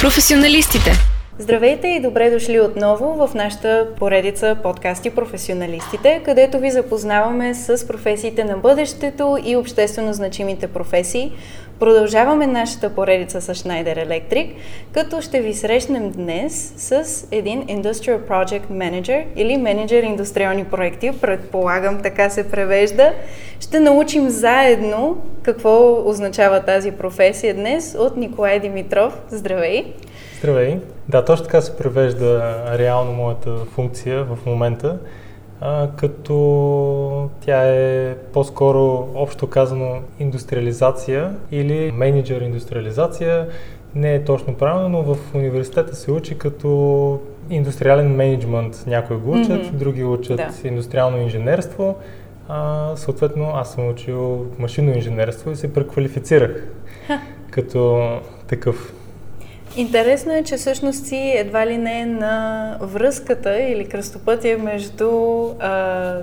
Професионалистите. Здравейте и добре дошли отново в нашата поредица подкасти Професионалистите, където ви запознаваме с професиите на бъдещето и обществено значимите професии. Продължаваме нашата поредица с Schneider Electric, като ще ви срещнем днес с един Industrial Project Manager или менеджер индустриални проекти, предполагам така се превежда. Ще научим заедно какво означава тази професия днес от Николай Димитров. Здравей! Здравей! Да, точно така се превежда реално моята функция в момента, а, като тя е по-скоро общо казано индустриализация или менеджер индустриализация. Не е точно правилно, но в университета се учи като индустриален менеджмент. Някои го учат, mm-hmm. други учат да. индустриално инженерство. А, съответно, аз съм учил машинно инженерство и се преквалифицирах като такъв. Интересно е, че всъщност си едва ли не на връзката или кръстопътя между, а,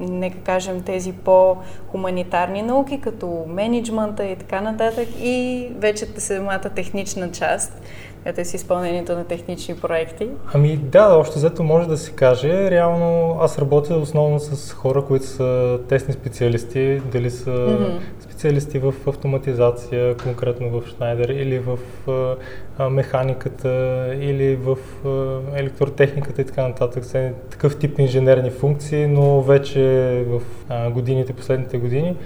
нека кажем, тези по-хуманитарни науки, като менеджмента и така нататък, и вече самата технична част като е с изпълнението на технични проекти? Ами да, още взето може да се каже. Реално аз работя основно с хора, които са тесни специалисти, дали са mm-hmm. специалисти в автоматизация, конкретно в Schneider, или в а, механиката, или в а, електротехниката и така нататък. Са такъв тип инженерни функции, но вече в а, годините, последните години,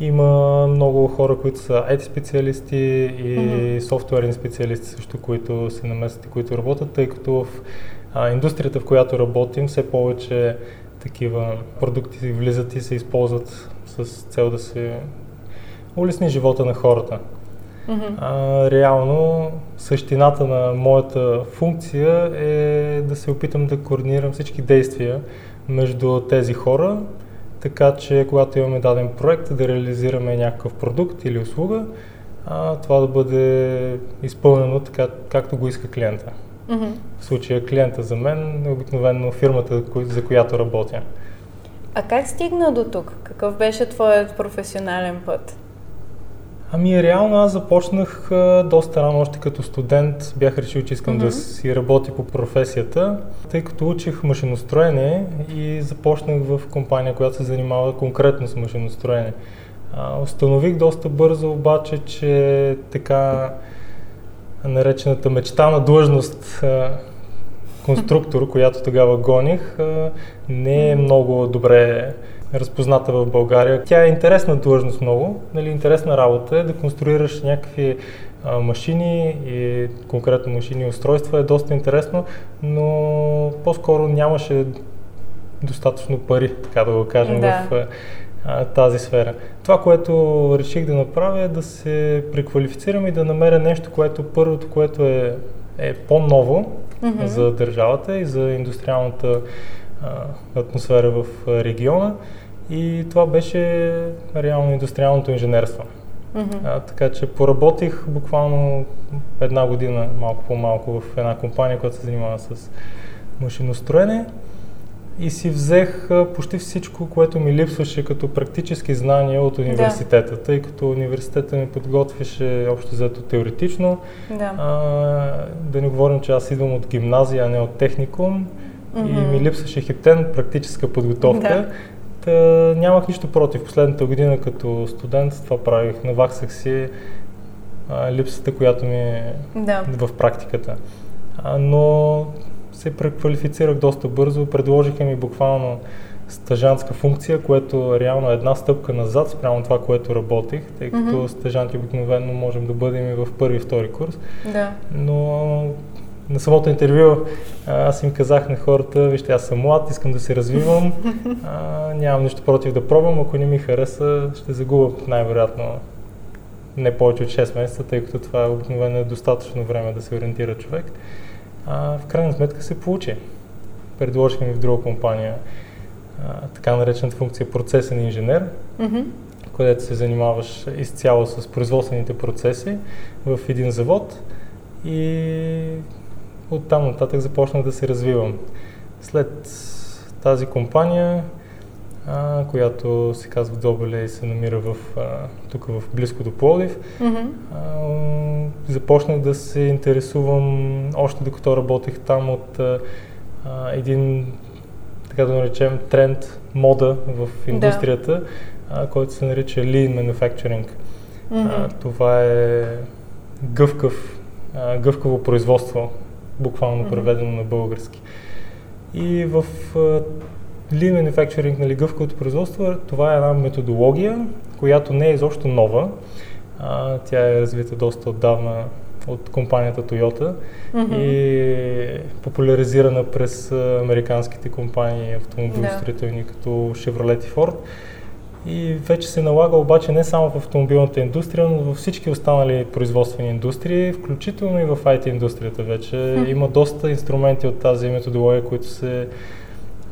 има много хора, които са IT специалисти и mm-hmm. софтуерни специалисти също, които се намесват и които работят, тъй като в а, индустрията, в която работим, все повече такива продукти влизат и се използват с цел да се улесни живота на хората. Mm-hmm. А, реално същината на моята функция е да се опитам да координирам всички действия между тези хора, така че когато имаме даден проект да реализираме някакъв продукт или услуга, а, това да бъде изпълнено така, както го иска клиента. Mm-hmm. В случая клиента за мен е обикновено фирмата, за която работя. А как стигна до тук? Какъв беше твоят професионален път? Ами реално аз започнах а, доста рано, още като студент бях решил, че искам mm-hmm. да си работя по професията, тъй като учих машиностроене и започнах в компания, която се занимава конкретно с машиностроене. А, установих доста бързо обаче, че така наречената мечта на длъжност а, конструктор, която тогава гоних, не е много добре разпозната в България. Тя е интересна длъжност много, нали, интересна работа е да конструираш някакви а, машини и конкретно машини и устройства е доста интересно, но по-скоро нямаше достатъчно пари, така да го кажем, да. в а, тази сфера. Това, което реших да направя е да се преквалифицирам и да намеря нещо, което първото, което е, е по-ново mm-hmm. за държавата и за индустриалната атмосфера в региона и това беше реално индустриалното инженерство. Mm-hmm. А, така че поработих буквално една година, малко по-малко, в една компания, която се занимава с машиностроене и си взех почти всичко, което ми липсваше като практически знания от университета, да. тъй като университета ми подготвяше общо взето теоретично. Да. А, да не говорим, че аз идвам от гимназия, а не от техникум mm-hmm. и ми липсваше хептен практическа подготовка. Да. Та, нямах нищо против. Последната година като студент това правих. Наваксах си а, липсата, която ми е да. в практиката. А, но се преквалифицирах доста бързо. Предложиха ми буквално стъжантска функция, което реално е една стъпка назад спрямо това, което работих, тъй като mm-hmm. стъжанти обикновено можем да бъдем и в първи и втори курс. Да. Но на самото интервю аз им казах на хората, вижте, аз съм млад, искам да се развивам, а, нямам нищо против да пробвам, ако не ми хареса, ще загубя най-вероятно не повече от 6 месеца, тъй като това е обикновено достатъчно време да се ориентира човек. А, в крайна сметка се получи. Предложиха ми в друга компания а, така наречената функция процесен инженер, mm-hmm. където се занимаваш изцяло с производствените процеси в един завод и оттам нататък започнах да се развивам. След тази компания, а, която се казва Добеле и се намира в, а, тук в близко до Плодив, mm-hmm. а, започнах да се интересувам още докато работех там от а, един, така да наречем, тренд, мода в индустрията, да. а, който се нарича Lean Manufacturing. Mm-hmm. А, това е гъвкав, а, гъвкаво производство, буквално преведено на български. И в Lean Manufacturing, нали, гъвкавото производство, това е една методология, която не е изобщо нова. А, тя е развита доста отдавна от компанията Toyota mm-hmm. и популяризирана през американските компании автомобилостроителни да. като Chevrolet и Ford. И вече се налага обаче не само в автомобилната индустрия, но във всички останали производствени индустрии, включително и в IT индустрията вече. Има доста инструменти от тази методология, които се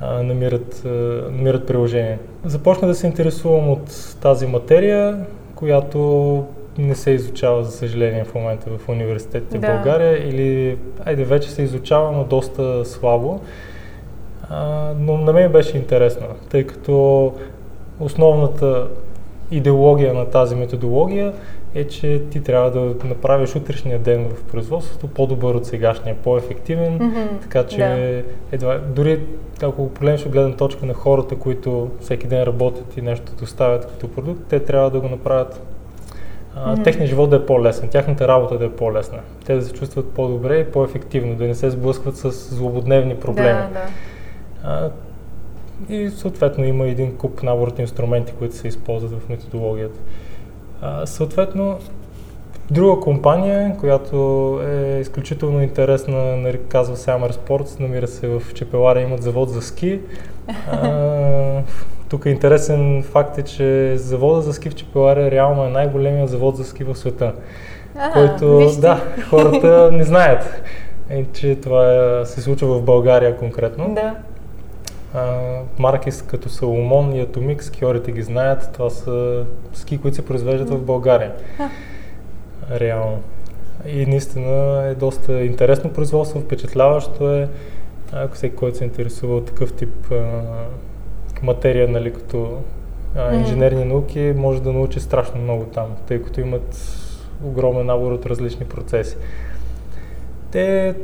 а, намират, а, намират приложение. Започна да се интересувам от тази материя, която не се изучава, за съжаление, в момента в университетите да. в България или, айде, вече се изучава, но доста слабо. А, но на мен беше интересно, тъй като основната идеология на тази методология е, че ти трябва да направиш утрешния ден в производството по-добър от сегашния, по-ефективен, mm-hmm, така че да. едва, дори ако погледнеш от гледна точка на хората, които всеки ден работят и нещо доставят като продукт, те трябва да го направят mm-hmm. техният живот да е по-лесен, тяхната работа да е по-лесна, те да се чувстват по-добре и по-ефективно, да не се сблъскват с злободневни проблеми. Да, да. А, и съответно има един куп набор от инструменти, които се използват в методологията. А, съответно, друга компания, която е изключително интересна, нали, казва се Amar Sports, намира се в Чепеларе, имат завод за ски. А, тук е интересен факт е, че завода за ски в Чепеларе реално е най-големият завод за ски в света. А, който, вижте. да, хората не знаят, е, че това се случва в България конкретно. Да. Марки като Саломон и Атомик, скиорите ги знаят, това са ски, които се произвеждат в България. Реално. И наистина е доста интересно производство, впечатляващо е, ако всеки, който се интересува от такъв тип а, материя, нали, като а, инженерни науки, може да научи страшно много там, тъй като имат огромен набор от различни процеси. Те,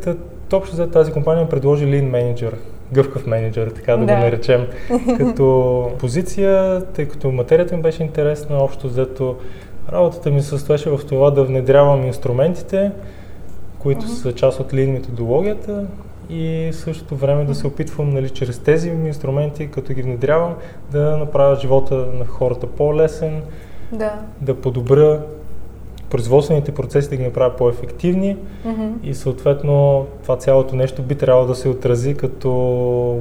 общо за тази компания предложи Lean Manager, гъвкав менеджер, така да, да. го наречем, като позиция, тъй като материята ми беше интересна, общо взето работата ми се състоеше в това да внедрявам инструментите, които uh-huh. са част от Lean методологията и в същото време да се опитвам нали, чрез тези инструменти, като ги внедрявам, да направя живота на хората по-лесен, да, да подобря производствените процеси да ги направя по-ефективни mm-hmm. и съответно това цялото нещо би трябвало да се отрази като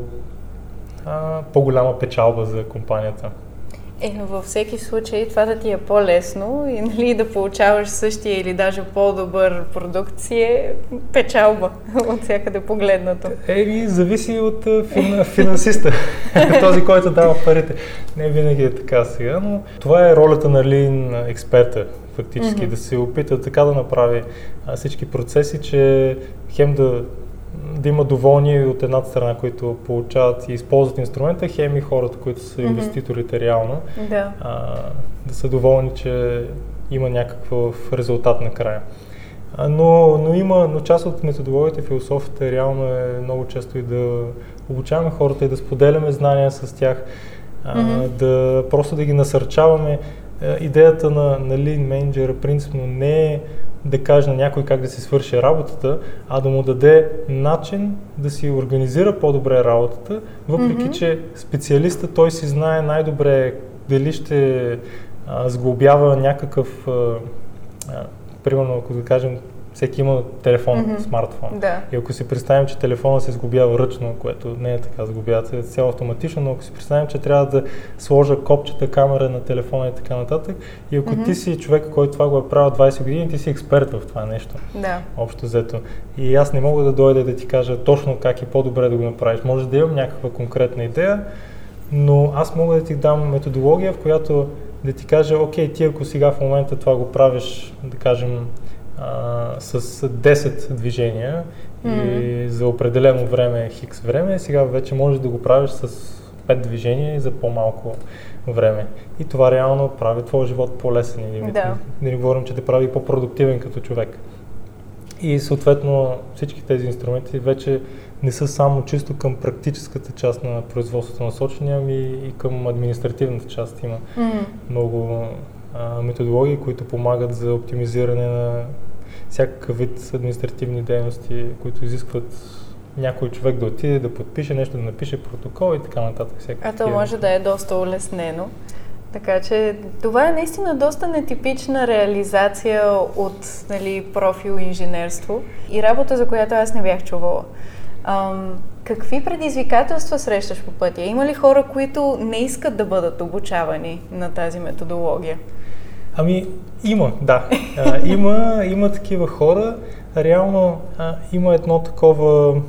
а, по-голяма печалба за компанията. Е, но във всеки случай това да ти е по-лесно и нали, да получаваш същия или даже по-добър продукт си е печалба от всякъде погледнато. Еми, зависи от фин, финансиста, този, който дава парите. Не винаги е така сега, но това е ролята на Лин експерта фактически, mm-hmm. да се опита така да направи а, всички процеси, че хем да, да има доволни от едната страна, които получават и използват инструмента, хем и хората, които са инвеститорите mm-hmm. реално, да. А, да са доволни, че има някакъв резултат накрая. Но, но има, но част от методологията, философията реално е много често и да обучаваме хората и да споделяме знания с тях, а, mm-hmm. да просто да ги насърчаваме идеята на, на Lean Manager принципно не е да каже на някой как да си свърши работата, а да му даде начин да си организира по-добре работата, въпреки mm-hmm. че специалиста той си знае най-добре дали ще а, сглобява някакъв, а, а, примерно ако да кажем всеки има телефон, mm-hmm. смартфон. Да. И ако си представим, че телефона се сглобява ръчно, което не е така, сглобява се цяло автоматично, но ако си представим, че трябва да сложа копчета, камера на телефона и така нататък, и ако mm-hmm. ти си човек, който това го е правил 20 години, ти си експерт в това нещо. Да. Общо взето. И аз не мога да дойда да ти кажа точно как е по-добре да го направиш. Може да имам някаква конкретна идея, но аз мога да ти дам методология, в която да ти кажа, окей, ти ако сега в момента това го правиш, да кажем, а, с 10 движения mm-hmm. и за определено време, хикс време, сега вече можеш да го правиш с пет движения за по-малко време. И това реално прави твоя живот по-лесен. Да. Да не говорим, че те прави по-продуктивен като човек. И съответно всички тези инструменти вече не са само чисто към практическата част на производството на сочения, ами и към административната част. Има mm. много а, методологии, които помагат за оптимизиране на всякакъв вид административни дейности, които изискват някой човек да отиде, да подпише нещо, да напише протокол и така нататък. А то може да е доста улеснено. Така че това е наистина доста нетипична реализация от нали, профил инженерство и работа, за която аз не бях чувала. Ам, какви предизвикателства срещаш по пътя? Има ли хора, които не искат да бъдат обучавани на тази методология? Ами, има, да. А, има, има такива хора. Реално а, има едно такова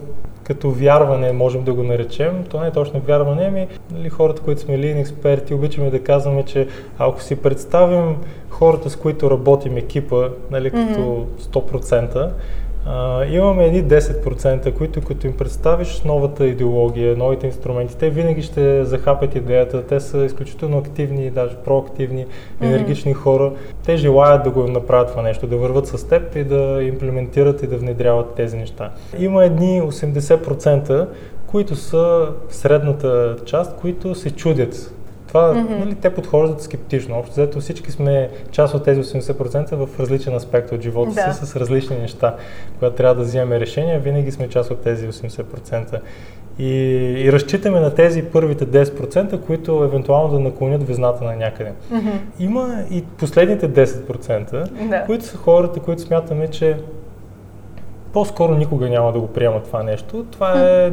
като вярване, можем да го наречем. То не е точно вярване, ами нали, хората, които сме лин експерти, обичаме да казваме, че ако си представим хората, с които работим екипа, нали, като 100%, а, имаме едни 10%, които като им представиш новата идеология, новите инструменти, те винаги ще захапят идеята. Те са изключително активни, даже проактивни, енергични mm-hmm. хора. Те желаят да го направят това нещо, да върват с теб и да имплементират и да внедряват тези неща. Има едни 80%, които са средната част, които се чудят това, mm-hmm. нали, те подхождат скептично. Общо взето всички сме част от тези 80% в различен аспект от живота да. си, с различни неща. Когато трябва да вземем решения, винаги сме част от тези 80%. И, и разчитаме на тези първите 10%, които евентуално да наклонят везната на някъде. Mm-hmm. Има и последните 10%, да. които са хората, които смятаме, че по-скоро никога няма да го приемат това нещо. Това е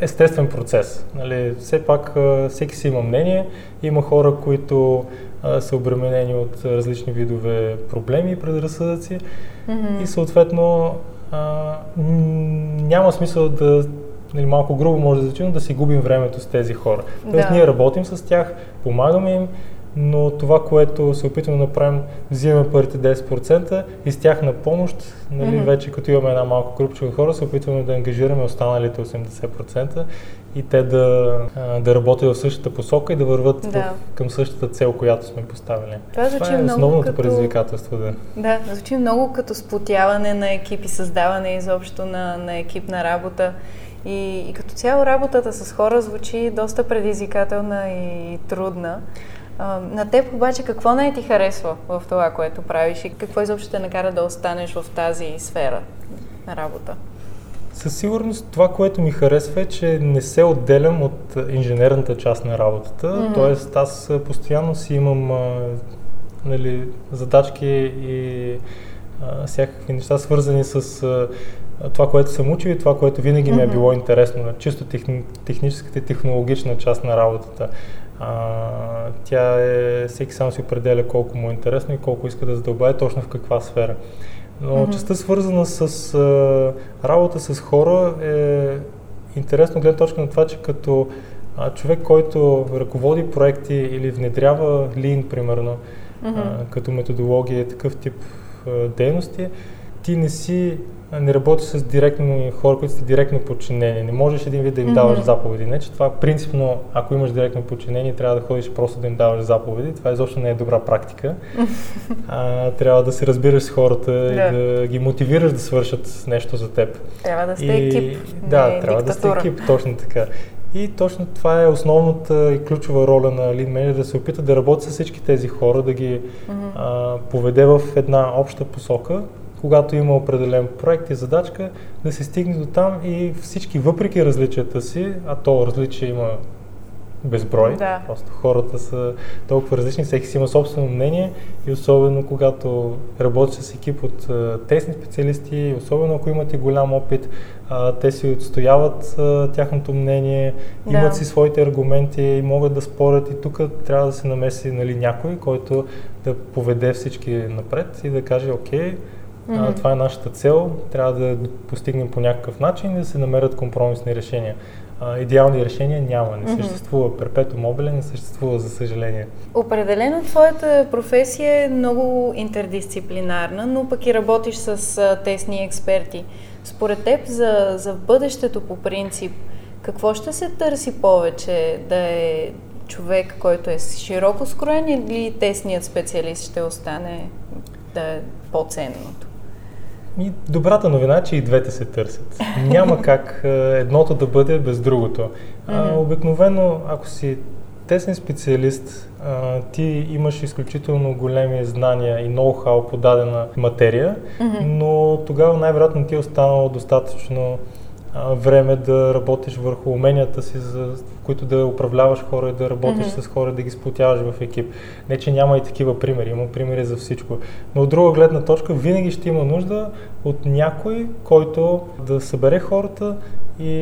естествен процес. Нали, все пак всеки си има мнение. Има хора, които а, са обременени от различни видове проблеми и предразсъдъци mm-hmm. и съответно а, няма смисъл да нали, малко грубо може да звучи, да си губим времето с тези хора. Тоест да. ние работим с тях, помагаме им, но това, което се опитваме да направим, взимаме първите 10% и с тях на помощ, нали, mm-hmm. вече като имаме една малко групча от хора, се опитваме да ангажираме останалите 80% и те да, да работят в същата посока и да върват да. В, към същата цел, която сме поставили. Това, звучи това е основното като... предизвикателство. Да. да, звучи много като сплотяване на екипи, създаване изобщо на, на екипна работа. И, и като цяло работата с хора звучи доста предизвикателна и трудна. А, на теб обаче какво не ти харесва в това, което правиш и какво изобщо те накара да останеш в тази сфера на работа? Със сигурност това, което ми харесва е, че не се отделям от инженерната част на работата. Mm-hmm. Тоест аз постоянно си имам а, нали, задачки и а, всякакви неща свързани с а, това, което съм учил и това, което винаги ми е било интересно, чисто техни, техническата и технологична част на работата. А, тя е, всеки сам си определя колко му е интересно и колко иска да задълбае точно в каква сфера. Но mm-hmm. частта свързана с а, работа с хора е интересно гледна точка на това, че като а, човек, който ръководи проекти или внедрява Lean, примерно, mm-hmm. а, като методология, такъв тип а, дейности, ти не си не работиш с директно хора, които са директно подчинени. Не можеш един вид да им mm-hmm. даваш заповеди. Не, че това принципно, ако имаш директно подчинение, трябва да ходиш просто да им даваш заповеди. Това изобщо не е добра практика. а, трябва да се разбираш с хората yeah. и да ги мотивираш да свършат нещо за теб. Трябва да сте и, екип. Да, не трябва диктатура. да сте екип, точно така. И точно това е основната и ключова роля на Lean Manager, да се опита да работи с всички тези хора, да ги mm-hmm. а, поведе в една обща посока, когато има определен проект и задачка, да се стигне до там и всички, въпреки различията си, а то различие има безброй, да. просто хората са толкова различни, всеки си има собствено мнение и особено когато работиш с екип от тесни специалисти, особено ако имате голям опит, а, те си отстояват а, тяхното мнение, да. имат си своите аргументи и могат да спорят и тук трябва да се намеси нали, някой, който да поведе всички напред и да каже, окей, Mm-hmm. А, това е нашата цел. Трябва да постигнем по някакъв начин и да се намерят компромисни решения. А, идеални решения няма, не съществува. Mm-hmm. Перпето мобиле не съществува, за съжаление. Определено твоята професия е много интердисциплинарна, но пък и работиш с а, тесни експерти. Според теб за, за бъдещето по принцип, какво ще се търси повече? Да е човек, който е широко скроен или тесният специалист ще остане да е по-ценното? И добрата новина е, че и двете се търсят. Няма как едното да бъде без другото. Mm-hmm. обикновено, ако си тесен специалист, а, ти имаш изключително големи знания и ноу-хау по дадена материя, mm-hmm. но тогава най-вероятно ти е останало достатъчно а, време да работиш върху уменията си, за които да управляваш хора да работиш mm-hmm. с хора, да ги сплотяваш в екип. Не, че няма и такива примери, има примери за всичко. Но от друга гледна точка, винаги ще има нужда от някой, който да събере хората и,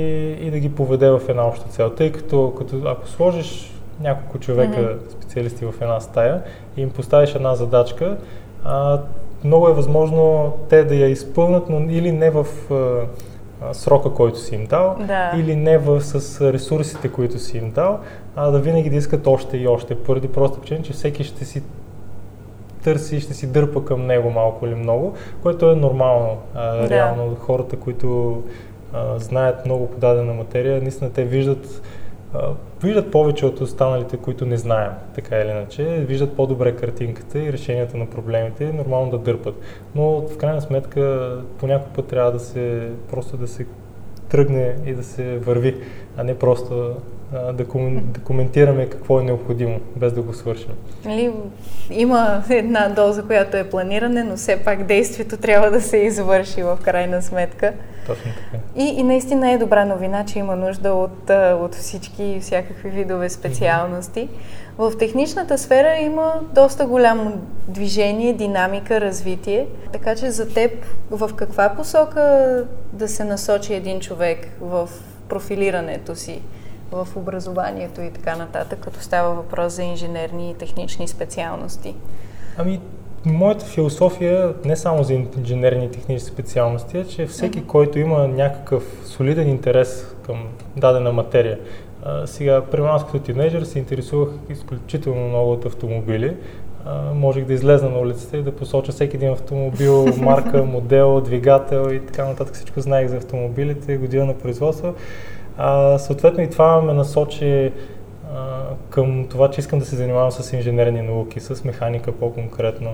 и да ги поведе в една обща цел. Тъй като, като ако сложиш няколко човека, mm-hmm. специалисти в една стая и им поставиш една задачка, а, много е възможно те да я изпълнят, но или не в а, срока, който си им дал, да. или не в, с ресурсите, които си им дал, а да винаги да искат още и още, поради просто причина, че всеки ще си търси, ще си дърпа към него малко или много, което е нормално. А, да. Реално хората, които а, знаят много подадена материя, наистина те виждат виждат повече от останалите, които не знаем, така или иначе, виждат по-добре картинката и решенията на проблемите, нормално да дърпат. Но в крайна сметка по някой път трябва да се, просто да се тръгне и да се върви, а не просто а, да, ком, да коментираме какво е необходимо, без да го свършим. Нали, има една доза, която е планиране, но все пак действието трябва да се извърши в крайна сметка. Точно така. И, и наистина е добра новина, че има нужда от, от всички всякакви видове специалности. В техничната сфера има доста голямо движение, динамика, развитие. Така че за теб в каква посока да се насочи един човек в профилирането си, в образованието и така нататък, като става въпрос за инженерни и технични специалности? Ами, моята философия, не само за инженерни и технически специалности, е, че всеки, mm-hmm. който има някакъв солиден интерес към дадена материя, а, сега, при нас като тинейджър се интересувах изключително много от автомобили. А, можех да излезна на улицата и да посоча всеки един автомобил, марка, модел, двигател и така нататък. Всичко знаех за автомобилите, година на производство. А, съответно и това ме насочи към това, че искам да се занимавам с инженерни науки, с механика по-конкретно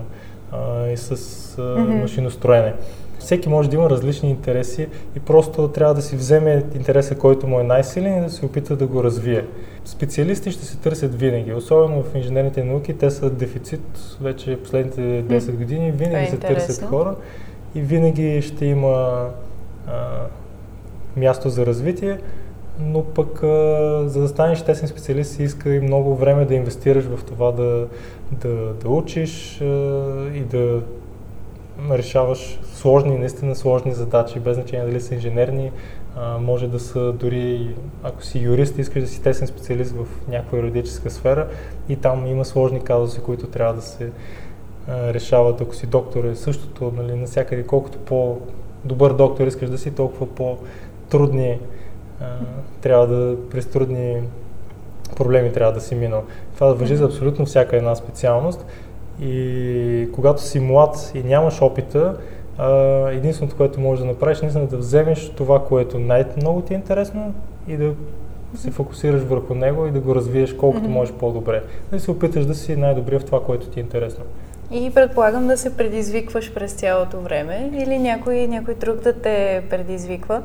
а, и с а, mm-hmm. машиностроене. Всеки може да има различни интереси и просто трябва да си вземе интереса, който му е най-силен и да се опита да го развие. Специалисти ще се търсят винаги, особено в инженерните науки. Те са дефицит вече последните 10 години. Винаги е се интересно. търсят хора и винаги ще има а, място за развитие но пък а, за да станеш тесен специалист си иска и много време да инвестираш в това да, да, да учиш а, и да решаваш сложни, наистина сложни задачи, без значение дали са инженерни, а, може да са дори, ако си юрист, искаш да си тесен специалист в някаква юридическа сфера и там има сложни казуси, които трябва да се а, решават. Ако си доктор е същото, нали, насякъде, колкото по-добър доктор искаш да си, толкова по-трудни трябва да през трудни проблеми трябва да си минал. Това да въжи за абсолютно всяка една специалност. И когато си млад и нямаш опита, единственото, което можеш да направиш, наистина да вземеш това, което най-много ти е интересно и да се фокусираш върху него и да го развиеш колкото mm-hmm. можеш по-добре. Да се опиташ да си най-добрия в това, което ти е интересно. И предполагам да се предизвикваш през цялото време или някой, някой друг да те предизвиква.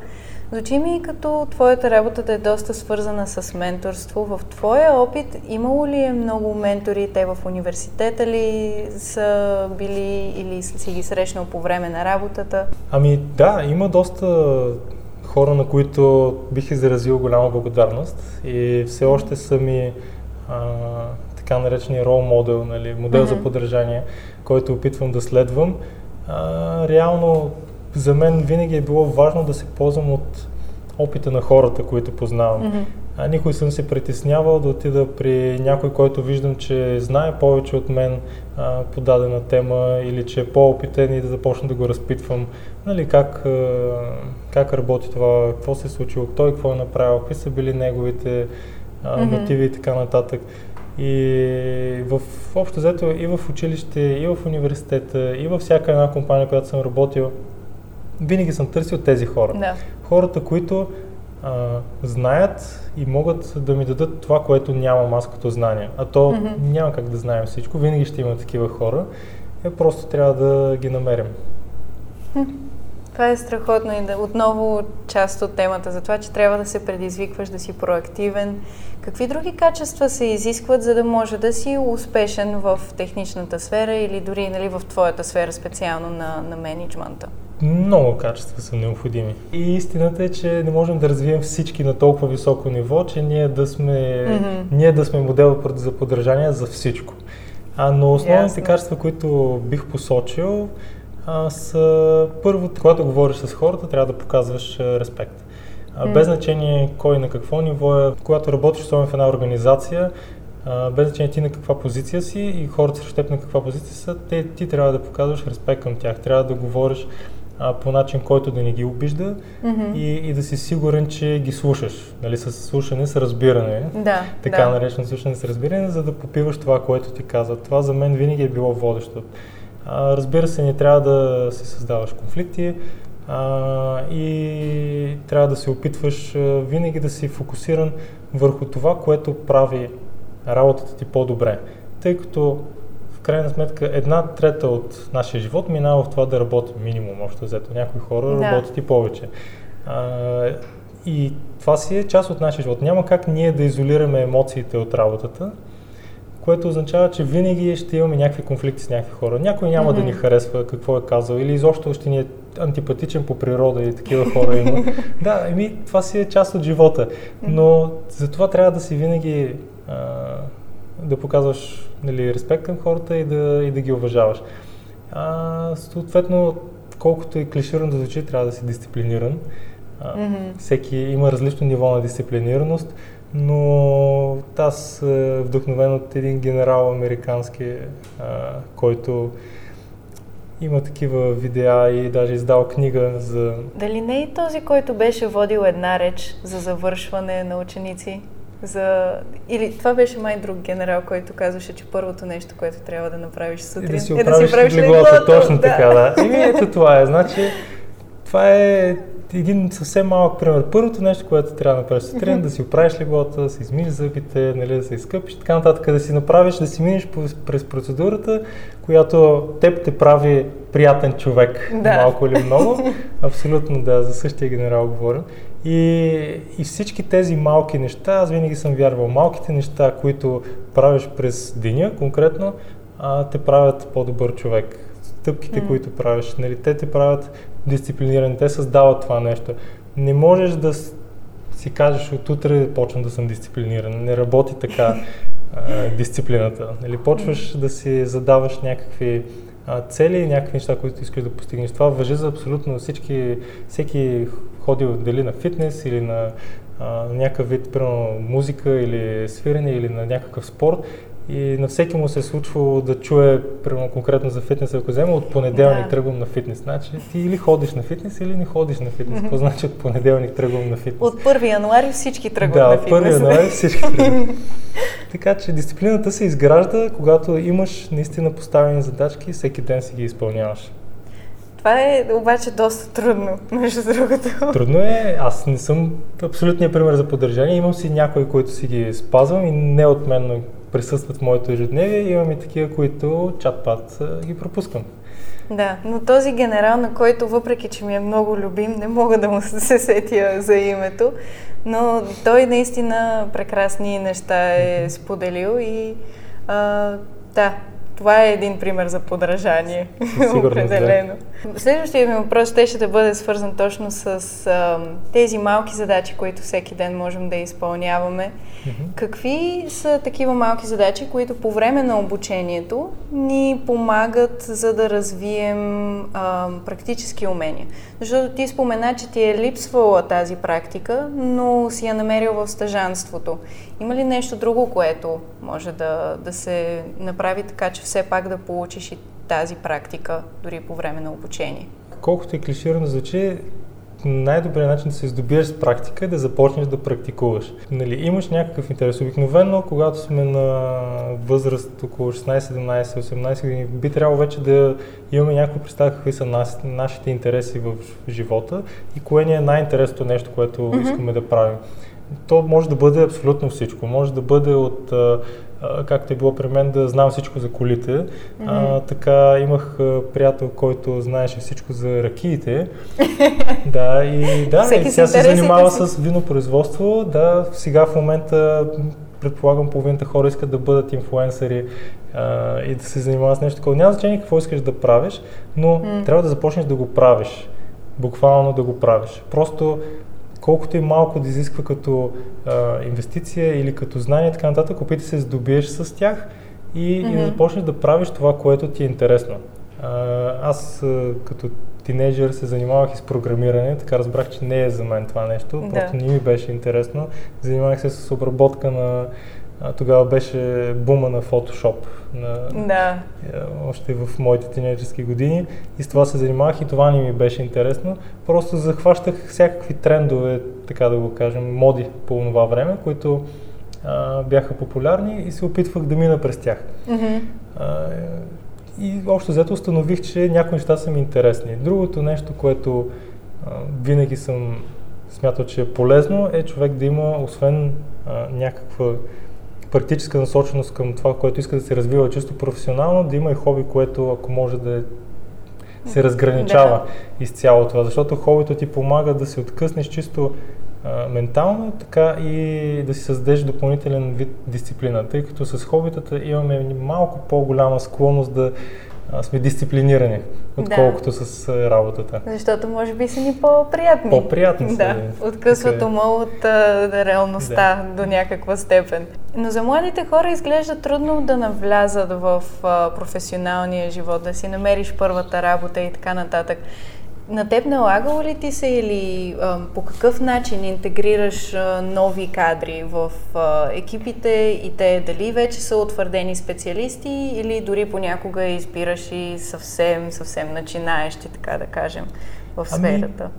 Звучи ми като твоята работа да е доста свързана с менторство. В твоя опит имало ли е много ментори? Те в университета ли са били или си ги срещнал по време на работата? Ами да, има доста хора, на които бих изразил голяма благодарност и все още са ми а, така наречения рол модел, нали, модел mm-hmm. за поддържание, който опитвам да следвам. А, реално за мен винаги е било важно да се ползвам от опита на хората, които познавам. Mm-hmm. А никой съм се притеснявал да отида при някой, който виждам, че знае повече от мен а, по дадена тема или че е по-опитен и да започна да го разпитвам нали, как, а, как работи това, какво се е случило, той какво е направил, какви са били неговите а, mm-hmm. мотиви и така нататък. И в общо взето и в училище, и в университета, и във всяка една компания, която съм работил, винаги съм търсил тези хора. Да. Хората, които а, знаят и могат да ми дадат това, което нямам аз като знание. А то mm-hmm. няма как да знаем всичко, винаги ще има такива хора. Е, просто трябва да ги намерим. Това е страхотно и да, отново част от темата за това, че трябва да се предизвикваш, да си проактивен. Какви други качества се изискват, за да може да си успешен в техничната сфера или дори нали, в твоята сфера специално на, на менеджмента? Много качества са необходими. И истината е, че не можем да развием всички на толкова високо ниво, че ние да сме, mm-hmm. ние да сме модел за подражание за всичко. А, но основните Ясно. качества, които бих посочил, а, са първо, когато говориш с хората, трябва да показваш а, респект. А, без значение кой на какво ниво е, когато работиш особено в една организация, а, без значение ти на каква позиция си и хората срещу теб на каква позиция са, те, ти трябва да показваш респект към тях. Трябва да говориш а, по начин, който да не ги обижда mm-hmm. и, и да си сигурен, че ги слушаш. Нали, с слушане, с разбиране. Да, така да. наречено слушане с разбиране, за да попиваш това, което ти казват. Това за мен винаги е било водещо. А, разбира се, не трябва да си създаваш конфликти а, и трябва да се опитваш а, винаги да си фокусиран върху това, което прави работата ти по-добре. Тъй като крайна сметка една трета от нашия живот минава в това да работим минимум, общо взето. Някои хора да. работят и повече. А, и това си е част от нашия живот. Няма как ние да изолираме емоциите от работата, което означава, че винаги ще имаме някакви конфликти с някакви хора. Някой няма mm-hmm. да ни харесва какво е казал или изобщо ще ни е антипатичен по природа и такива хора има. да, еми, това си е част от живота. Но за това трябва да си винаги а, да показваш нали, респект към хората и да, и да ги уважаваш. А, съответно, колкото и клиширано да звучи, трябва да си дисциплиниран. А, mm-hmm. Всеки има различно ниво на дисциплинираност но аз е вдъхновен от един генерал американски, а, който има такива видеа и даже издал книга за... Дали не е този, който беше водил една реч за завършване на ученици? За... Или това беше май друг генерал, който казваше, че първото нещо, което трябва да направиш сутрин да си е да си оправиш леглото. Точно да. така, да. И ето това е. Значи, това е един съвсем малък пример. Първото нещо, което трябва да направиш сутрин, да си оправиш леглото, да си измиш зъбите, нали, да се изкъпиш, така нататък, да си направиш, да си минеш през процедурата, която теб те прави приятен човек, да. малко или много. Абсолютно да, за същия генерал говоря. И, и всички тези малки неща, аз винаги съм вярвал, малките неща, които правиш през деня конкретно, а, те правят по-добър човек. Стъпките, mm. които правиш, нали, те те правят дисциплиниран, те създават това нещо. Не можеш да си кажеш от утре почвам да съм дисциплиниран. Не работи така а, дисциплината. Нали, почваш да си задаваш някакви а, цели някакви неща, които искаш да постигнеш. Това въжи за абсолютно всички, всеки ходи дали на фитнес или на а, някакъв вид, примерно, музика или свирене или на някакъв спорт и на всеки му се е случвало да чуе, примерно конкретно за фитнес, ако взема от понеделник да. тръгвам на фитнес. Значи ти или ходиш на фитнес, или не ходиш на фитнес. Какво значи от понеделник тръгвам на фитнес? От 1 януари всички тръгват да, на фитнес. Да, от 1 януари всички тръгват. така че дисциплината се изгражда, когато имаш наистина поставени задачки и всеки ден си ги изпълняваш. Това е обаче доста трудно, между другото. Трудно е. Аз не съм абсолютният пример за поддържание. Имам си някои, които си ги спазвам и не от мен присъстват в моето ежедневие. Имам и такива, които чат-пат ги пропускам. Да, но този генерал, на който въпреки, че ми е много любим, не мога да му се сетя за името, но той наистина прекрасни неща е споделил и а, да, това е един пример за подражание. Определено. Да. Следващия ми въпрос ще да бъде свързан точно с а, тези малки задачи, които всеки ден можем да изпълняваме. Mm-hmm. Какви са такива малки задачи, които по време на обучението ни помагат за да развием а, практически умения? Защото ти спомена, че ти е липсвала тази практика, но си я намерил в стъжанството. Има ли нещо друго, което може да, да се направи така, че все пак да получиш и тази практика дори по време на обучение? Колкото е клиширано звучи, най-добрият начин да се здобиеш с практика е да започнеш да практикуваш. Нали, имаш някакъв интерес. Обикновено, когато сме на възраст около 16, 17, 18 години, би трябвало вече да имаме някаква представа какви са нас, нашите интереси в живота и кое ни е най-интересното нещо, което mm-hmm. искаме да правим. То може да бъде абсолютно всичко. Може да бъде от както е било при мен, да знам всичко за колите. Mm-hmm. А, така имах приятел, който знаеше всичко за ракиите. да, и да, и сега се занимава с винопроизводство. Да, сега в момента предполагам половината хора искат да бъдат инфлуенсъри а, и да се занимават с нещо такова. Няма значение какво искаш да правиш, но mm. трябва да започнеш да го правиш. Буквално да го правиш. Просто колкото и малко да изисква като а, инвестиция или като знание и така нататък, опитай се здобиеш с тях и, mm-hmm. и да започнеш да правиш това, което ти е интересно. А, аз а, като тинейджър се занимавах и с програмиране, така разбрах, че не е за мен това нещо, да. просто не ми беше интересно. Занимавах се с обработка на а, тогава беше бума на Photoshop, на, да. Е, още в моите тинейджерски години и с това се занимавах и това не ми беше интересно. Просто захващах всякакви трендове, така да го кажем, моди по това време, които а, бяха популярни и се опитвах да мина през тях. Mm-hmm. А, и общо взето установих, че някои неща са ми интересни. Другото нещо, което а, винаги съм смятал, че е полезно, е човек да има, освен а, някаква практическа насоченост към това, което иска да се развива чисто професионално, да има и хоби, което ако може да се разграничава да. изцяло това, защото хобито ти помага да се откъснеш чисто а, ментално, така и да си създадеш допълнителен вид дисциплина, тъй като с хобитата имаме малко по-голяма склонност да сме дисциплинирани, отколкото да. с работата. Защото може би са ни по-приятни. По-приятни са. Да, откъсват ума от а, реалността да. до някаква степен. Но за младите хора изглежда трудно да навлязат в а, професионалния живот, да си намериш първата работа и така нататък. На теб налагало ли ти се или а, по какъв начин интегрираш а, нови кадри в а, екипите и те дали вече са утвърдени специалисти или дори понякога избираш и съвсем, съвсем начинаещи, така да кажем, в ами, сферата?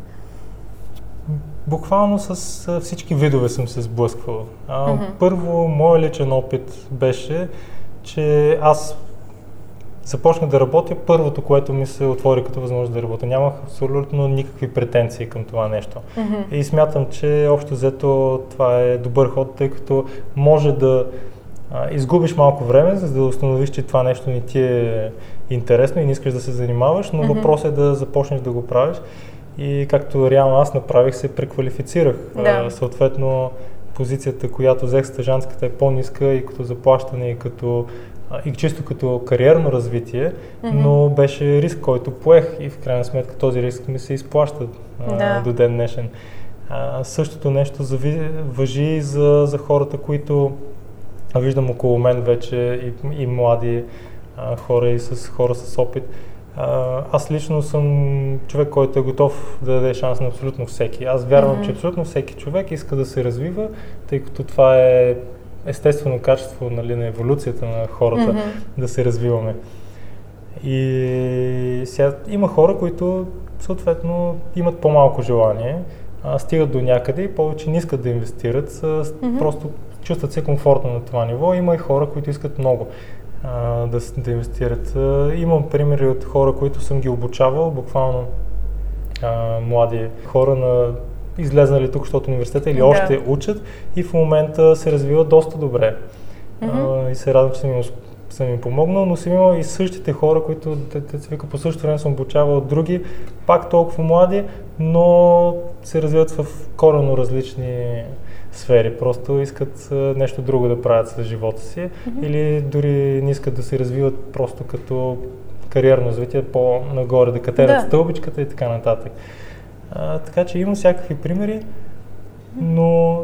Ами, буквално с всички видове съм се сблъсквал. А, mm-hmm. Първо, моят личен опит беше, че аз започнах да работя, първото, което ми се отвори като възможност да работя. Нямах абсолютно никакви претенции към това нещо. Mm-hmm. И смятам, че общо взето това е добър ход, тъй като може да а, изгубиш малко време, за да установиш, че това нещо не ти е интересно и не искаш да се занимаваш, но mm-hmm. въпросът е да започнеш да го правиш. И както реално аз направих, се преквалифицирах. Да. А, съответно, позицията, която взех стъжанската е по-ниска и като заплащане, и като и чисто като кариерно развитие, mm-hmm. но беше риск, който поех и в крайна сметка този риск ми се изплаща да. до ден днешен. А, същото нещо зави, въжи и за, за хората, които виждам около мен вече и, и млади а, хора и с хора с опит. А, аз лично съм човек, който е готов да даде шанс на абсолютно всеки. Аз вярвам, mm-hmm. че абсолютно всеки човек иска да се развива, тъй като това е естествено качество нали, на еволюцията на хората mm-hmm. да се развиваме. И сега има хора, които съответно имат по-малко желание, а, стигат до някъде и повече не искат да инвестират, с, mm-hmm. просто чувстват се комфортно на това ниво. Има и хора, които искат много а, да, да инвестират. А, имам примери от хора, които съм ги обучавал, буквално а, млади хора на излезнали тук, защото университета или да. още учат и в момента се развиват доста добре. Mm-hmm. А, и се радвам, че съм им, съм им помогнал, но съм имал и същите хора, които се вика по същото време съм обучавал други, пак толкова млади, но се развиват в корено различни сфери. Просто искат нещо друго да правят с живота си mm-hmm. или дори не искат да се развиват просто като кариерно развитие по-нагоре, да катерят да. стълбичката и така нататък. А, така че има всякакви примери, но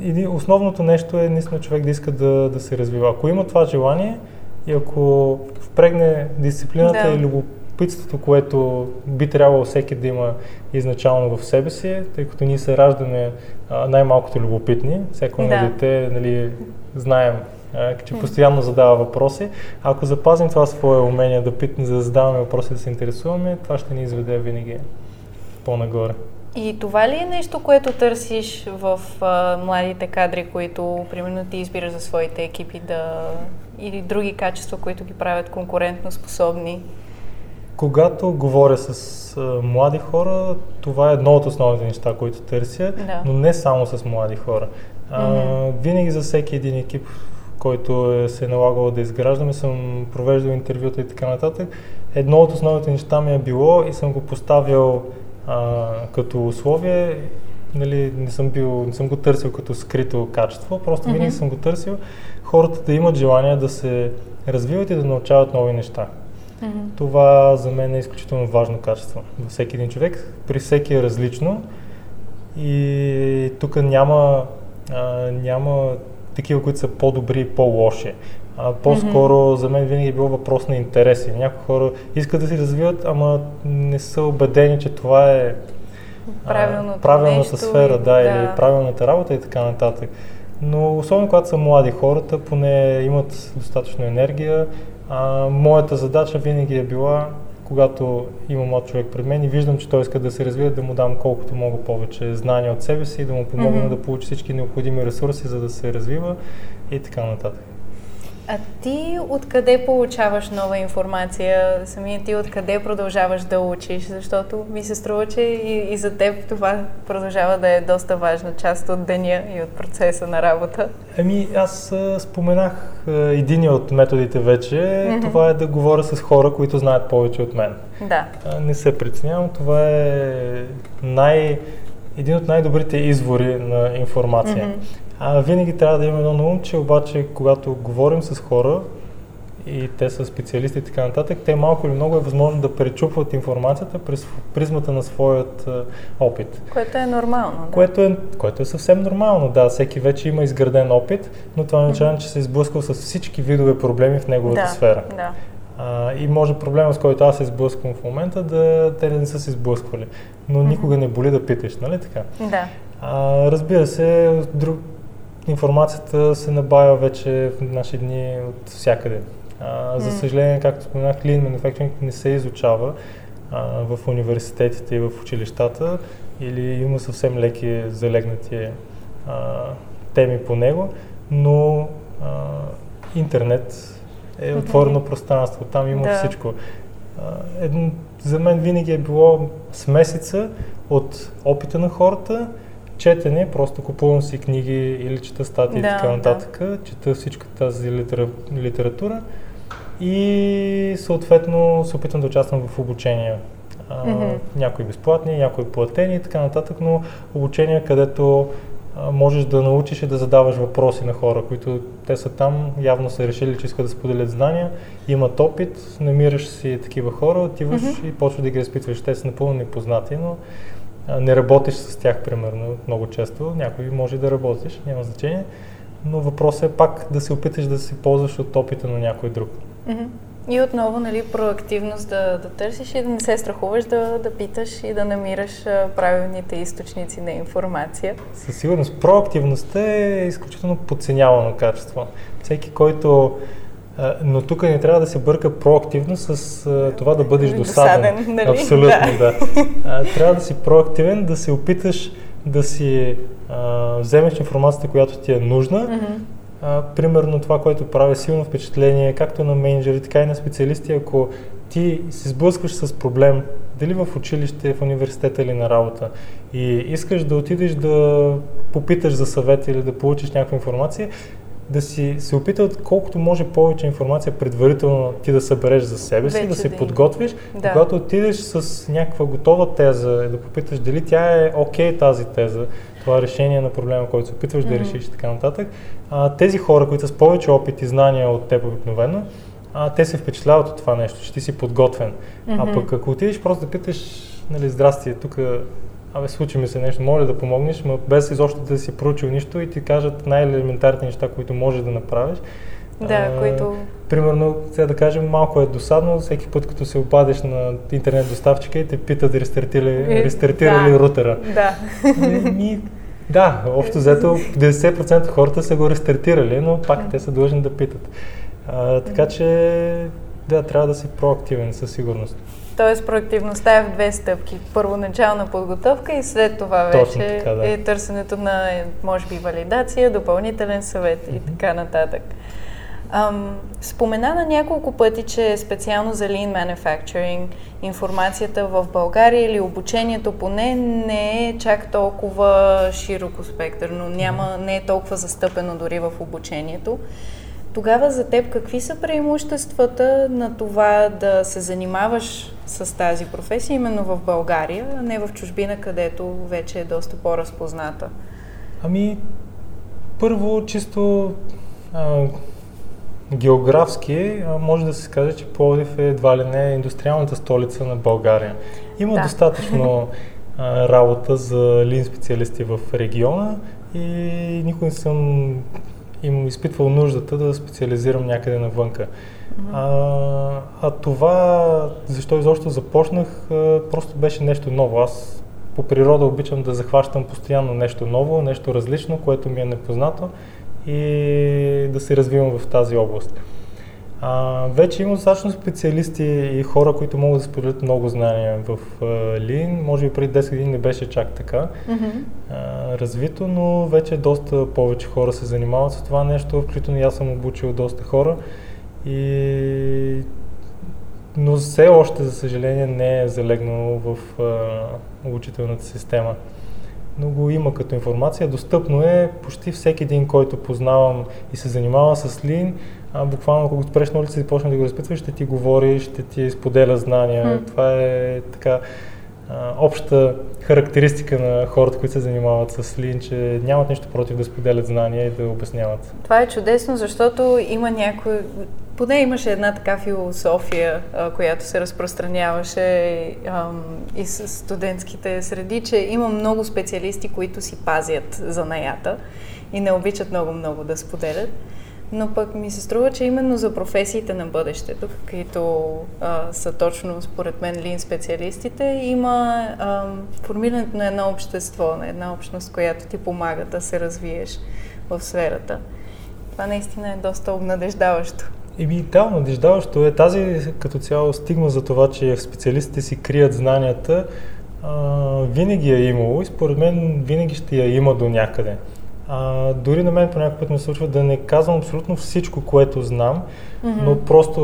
и основното нещо е наистина човек да иска да, да се развива. Ако има това желание и ако впрегне дисциплината да. и любопитството, което би трябвало всеки да има изначално в себе си, тъй като ние се раждаме най-малкото любопитни, всяко да. дете, нали, знаем, а, че постоянно задава въпроси. Ако запазим това свое умение да, пит, да задаваме въпроси, да се интересуваме, това ще ни изведе винаги по-нагоре. И това ли е нещо, което търсиш в а, младите кадри, които, примерно, ти избираш за своите екипи да... или други качества, които ги правят конкурентно способни? Когато говоря с а, млади хора, това е едно от основните неща, които търся, Да. но не само с млади хора. А, Мгм. Винаги за всеки един екип, който е, се е налагало да изграждаме, съм провеждал интервюта и така нататък. Едно от основните неща ми е било и съм го поставил а, като условие, нали, не, съм бил, не съм го търсил като скрито качество, просто винаги Мгм. съм го търсил хората да имат желание да се развиват и да научават нови неща. Мгм. Това за мен е изключително важно качество във всеки един човек. При всеки е различно и тук няма, а, няма такива, които са по-добри и по-лоши. А, по-скоро за мен винаги е било въпрос на интереси. Някои хора искат да се развиват, ама не са убедени, че това е а, Правилното правилната нещо сфера, да, да. или правилната работа и така нататък. Но особено когато са млади хората, поне имат достатъчно енергия. А, моята задача винаги е била, когато има млад човек пред мен и виждам, че той иска да се развие, да му дам колкото мога повече знания от себе си и да му помогна Мгм. да получи всички необходими ресурси, за да се развива и така нататък. А ти откъде получаваш нова информация? Самия ти откъде продължаваш да учиш? Защото ми се струва, че и, и за теб това продължава да е доста важна част от деня и от процеса на работа. Еми, аз а, споменах един от методите вече. Мгм. Това е да говоря с хора, които знаят повече от мен. Да. А, Не се притеснявам. Това е най... един от най-добрите извори на информация. Мгм. А, винаги трябва да имаме едно на ум, че обаче когато говорим с хора и те са специалисти и така нататък, те малко или много е възможно да пречупват информацията през призмата на своят а, опит. Което е нормално. Да. Което е, което е съвсем нормално, да, всеки вече има изграден опит, но това не означава, че се е сблъскал с всички видове проблеми в неговата да, сфера. Да. А, и може проблема, с който аз се сблъсквам в момента, да те не са се сблъсквали. Но никога не боли да питаш, нали така? Да. А, разбира се, друг, информацията се набавя вече в наши дни от всякъде. А, за съжаление, както споменах, Lean Manufacturing не се изучава а, в университетите и в училищата или има съвсем леки залегнати а, теми по него, но а, интернет е отворено пространство, там има Да. всичко. А, едно, за мен винаги е било смесица от опита на хората, четене, просто купувам си книги или чета статии и Да, така да. нататък, чета всичко тази литера, литература и съответно се опитвам да участвам в обучения. А, Мгм. Някои безплатни, някои платени и така нататък, но обучения, където а, можеш да научиш и да задаваш въпроси на хора, които те са там, явно са решили, че искат да споделят знания, имат опит, намираш си такива хора, отиваш Мгм. и почваш да ги разпитваш. Те са напълно непознати, но не работиш с тях, примерно, много често. Някой може да работиш, няма значение. Но въпросът е пак да се опиташ да се ползваш от опита на някой друг. И отново, нали, проактивност да, да търсиш и да не се страхуваш да, да питаш и да намираш правилните източници на информация. Със сигурност, проактивността е изключително подценявано качество. Всеки, който. А, Но тук не трябва да се бърка проактивно с а, това да бъдеш досаден. Досаден, нали? Абсолютно, да. А, трябва да си проактивен, да се опиташ да си а, вземеш информацията, която ти е нужна. Мгм. А, примерно това, което прави силно впечатление, както на менеджери, така и на специалисти, ако ти се сблъскваш с проблем, дали в училище, в университета или на работа, и искаш да отидеш да попиташ за съвет или да получиш някаква информация, да си се опита от колкото може повече информация предварително ти да събереш за себе си, Вече да се да подготвиш. Да. Когато отидеш с някаква готова теза, да попиташ дали тя е окей тази теза, това решение на проблема, който се опитваш да Мгм. решиш и така нататък, а, тези хора, които с повече опит и знания от теб обикновено, а, те се впечатляват от това нещо, че ти си подготвен. А Мгм. пък ако отидеш просто да питаш, нали, здрасти, тук, абе, случи ми се нещо, моля да помогнеш, но без изобщо да си проучил нищо и ти кажат най-елементарните неща, които можеш да направиш. Да, А, които... Примерно, сега да кажем, малко е досадно, всеки път като се обадиш на интернет доставчика и те питат рестартирали, Е, рестартирали да. рутера. Да. Ми, да, общо взето 90% от хората са го рестартирали, но пак те са длъжни да питат. А, така че, да, трябва да си проактивен със сигурност. Тоест проактивността е в две стъпки. Първоначална подготовка и след това Точно вече така, да. е търсенето на, може би, валидация, допълнителен съвет и така нататък. Ам, спомена на няколко пъти, че специално за Lean Manufacturing информацията в България или обучението поне не е чак толкова широко спектърно, няма, не е толкова застъпено дори в обучението. Тогава за теб какви са преимуществата на това да се занимаваш с тази професия именно в България, а не в чужбина, където вече е доста по-разпозната? Ами, първо, чисто а, географски, а, може да се каже, че Пловдив е едва ли не индустриалната столица на България. Има Да. достатъчно а, работа за лин специалисти в региона и никой не съм им изпитвал нуждата да специализирам някъде навънка. А, а това, защо изобщо започнах, просто беше нещо ново. Аз по природа обичам да захващам постоянно нещо ново, нещо различно, което ми е непознато и да се развивам в тази област. А, вече има достатъчно специалисти и хора, които могат да споделят много знания в а, Lean. Може би преди 10 години не беше чак така а, развито, но вече доста повече хора се занимават с това нещо, включително и аз съм обучил доста хора. И... Но все още, за съжаление, не е залегнало в а, обучителната система. Но го има като информация. Достъпно е почти всеки един, който познавам и се занимава с Lean, а, буквално ако го спреш на улица и почне да го разпитваш, ще ти говори, ще ти споделя знания. М. Това е така а, обща характеристика на хората, които се занимават с Lean, че нямат нищо против да споделят знания и да обясняват. Това е чудесно, защото има някой... Поне имаше една така философия, а, която се разпространяваше ам, и с студентските среди, че има много специалисти, които си пазят занаята и не обичат много-много да споделят. Но пък ми се струва, че именно за професиите на бъдещето, каквито а, са точно според мен лин специалистите, има а, формирането на едно общество, на една общност, която ти помага да се развиеш в сферата. Това наистина е доста обнадеждаващо. Еми да, надеждаващо е тази като цяло стигма за това, че специалистите си крият знанията, а, винаги е имало и според мен винаги ще я има до някъде. А, дори на мен по някакъв път ми се случва да не казвам абсолютно всичко, което знам, но просто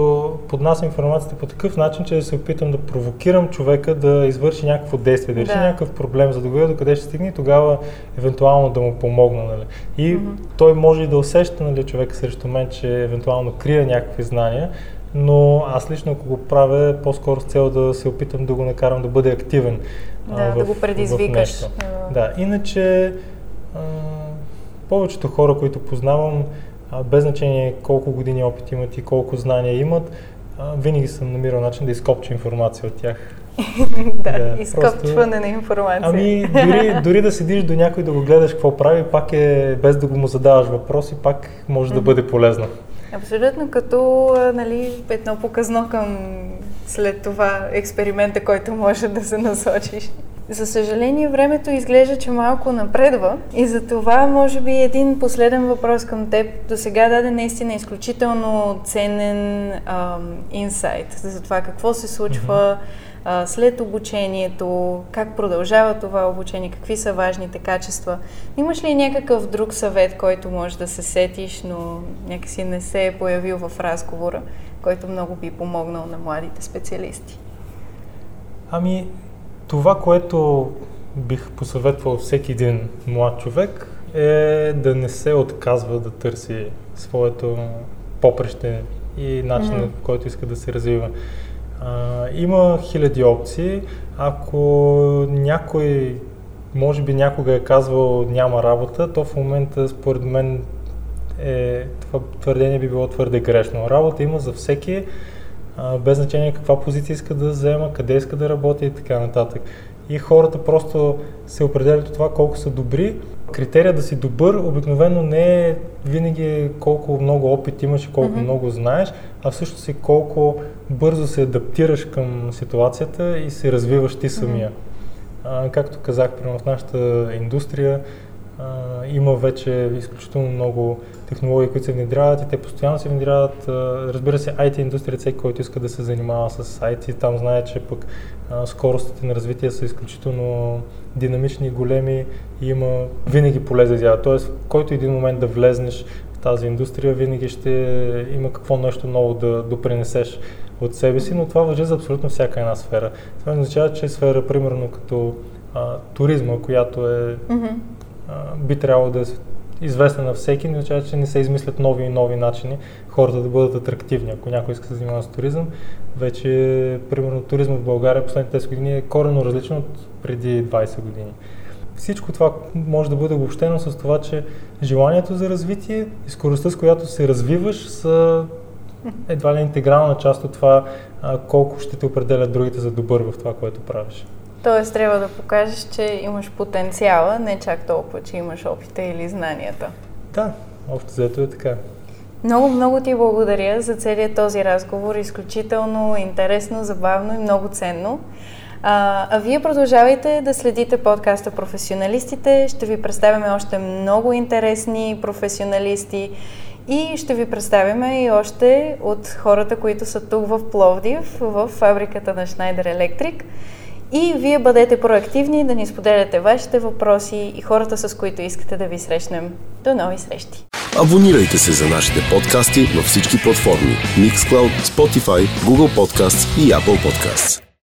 поднасям информацията по такъв начин, че да се опитам да провокирам човека да извърши някакво действие, да реши Да. някакъв проблем, за да го видя докъде ще стигне и тогава евентуално да му помогна. Нали. И Мгм. той може и да усеща нали, човека срещу мен, че евентуално крия някакви знания, но аз лично ако го правя по-скоро с цел да се опитам да го накарам да бъде активен. а, Да, да в- го в предизвикаш. нещо. А, Да, иначе а, повечето хора, които познавам, без значение колко години опит имат и колко знания имат, винаги съм намирал начин да изкопча информация от тях. да, Да, изкопчване на информация. Ами, дори, дори да седиш до някой да го гледаш какво прави, пак е, без да го му задаваш въпроси, пак може да бъде полезно. Абсолютно като нали, едно показно към след това експеримента, който може да се насочиш. За съжаление, времето изглежда, че малко напредва и за това може би един последен въпрос към теб. До сега даде наистина изключително ценен ам, инсайт за това какво се случва а, след обучението, как продължава това обучение, какви са важните качества. Имаш ли някакъв друг съвет, който може да се сетиш, но някакси не се е появил в разговора, който много би помогнал на младите специалисти? Ами, това, което бих посъветвал всеки един млад човек е да не се отказва да търси своето попреще и начина, по който иска да се развива. А, има хиляди опции. Ако някой, може би някога е казвал няма работа, то в момента според мен е, това твърдение би било твърде грешно. Работа има за всеки, а, без значение каква позиция иска да взема, къде иска да работи и така нататък. И хората просто се определят от това колко са добри. Критерия да си добър обикновено не е винаги колко много опит имаш и колко Мгм. много знаеш, а всъщност си колко бързо се адаптираш към ситуацията и се развиваш ти самия. А, както казах, примерно в нашата индустрия, Има вече изключително много технологии, които се внедряват и те постоянно се внедряват. Разбира се, IT индустрията, всеки, който иска да се занимава с IT, там знае, че пък скоростите на развитие са изключително динамични и големи и има винаги поле за тях. Тоест, в който един момент да влезнеш в тази индустрия, винаги ще има какво нещо ново да допринесеш от себе си, но това въжи за абсолютно всяка една сфера. Това означава, че сфера, примерно като а, туризма, която е, mm-hmm. Би трябвало да е известна на всеки, не означава, че не се измислят нови и нови начини хората да бъдат атрактивни. Ако някой иска да се занимава с туризъм, вече, примерно, туризма в България последните 10 години е корено различен от преди 20 години. Всичко това може да бъде обобщено с това, че желанието за развитие и скоростта, с която се развиваш, са едва ли интегрална част от това колко ще те определят другите за добър в това, което правиш. Тоест трябва да покажеш, че имаш потенциала, не чак толкова, че имаш опита или знанията. Да, общо взето е така. Много, много ти благодаря за целият този разговор. Изключително интересно, забавно и много ценно. А, а вие продължавайте да следите подкаста Професионалистите. Ще ви представяме още много интересни професионалисти и ще ви представяме и още от хората, които са тук в Пловдив, в фабриката на Schneider Electric. И вие бъдете проактивни да ни споделяте вашите въпроси и хората, с които искате да ви срещнем. До нови срещи! Абонирайте се за нашите подкасти във всички платформи Mixcloud, Spotify, Google Podcasts и Apple Podcasts.